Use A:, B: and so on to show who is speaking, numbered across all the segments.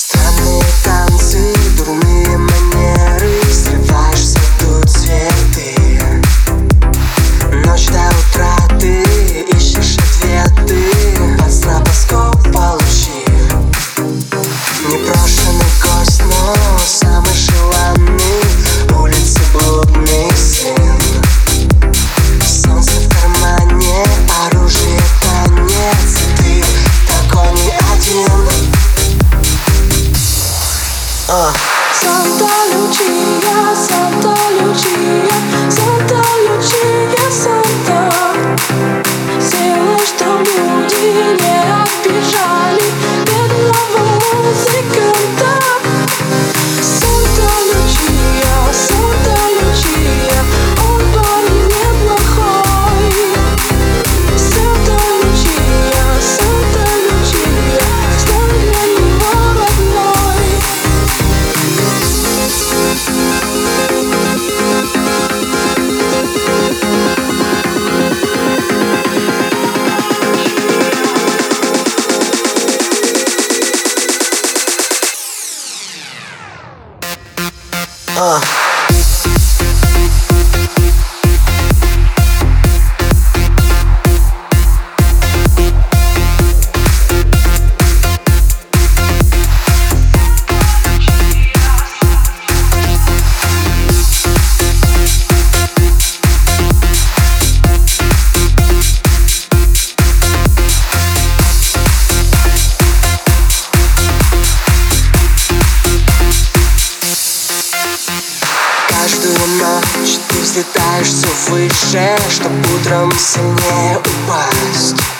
A: Странные танцы, дурные
B: Uh.
A: взлетаешь все выше чтобы утром сильнее упасть.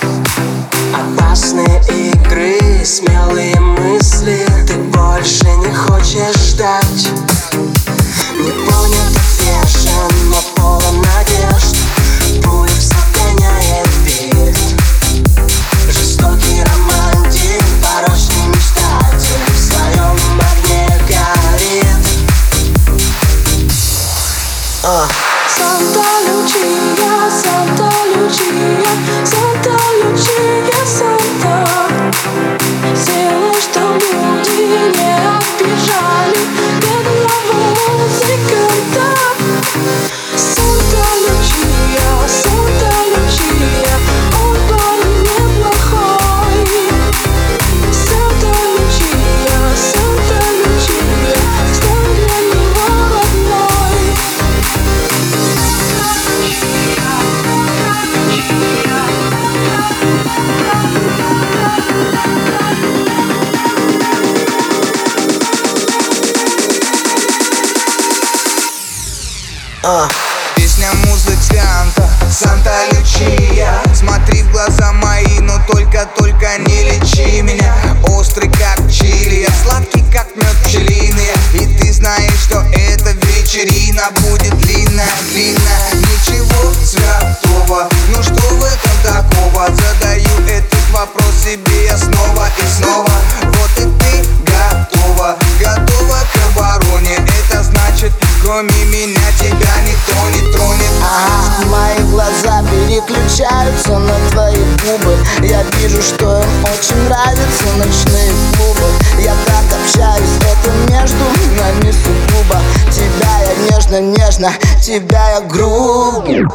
C: меня тебя никто не тронет.
D: А, Мои глаза переключаются на твои губы. Я вижу, что им очень нравятся ночные клубы. Я так общаюсь, это между нами сугубо. Тебя я нежно-нежно, тебя я грубо.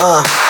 A: Uh.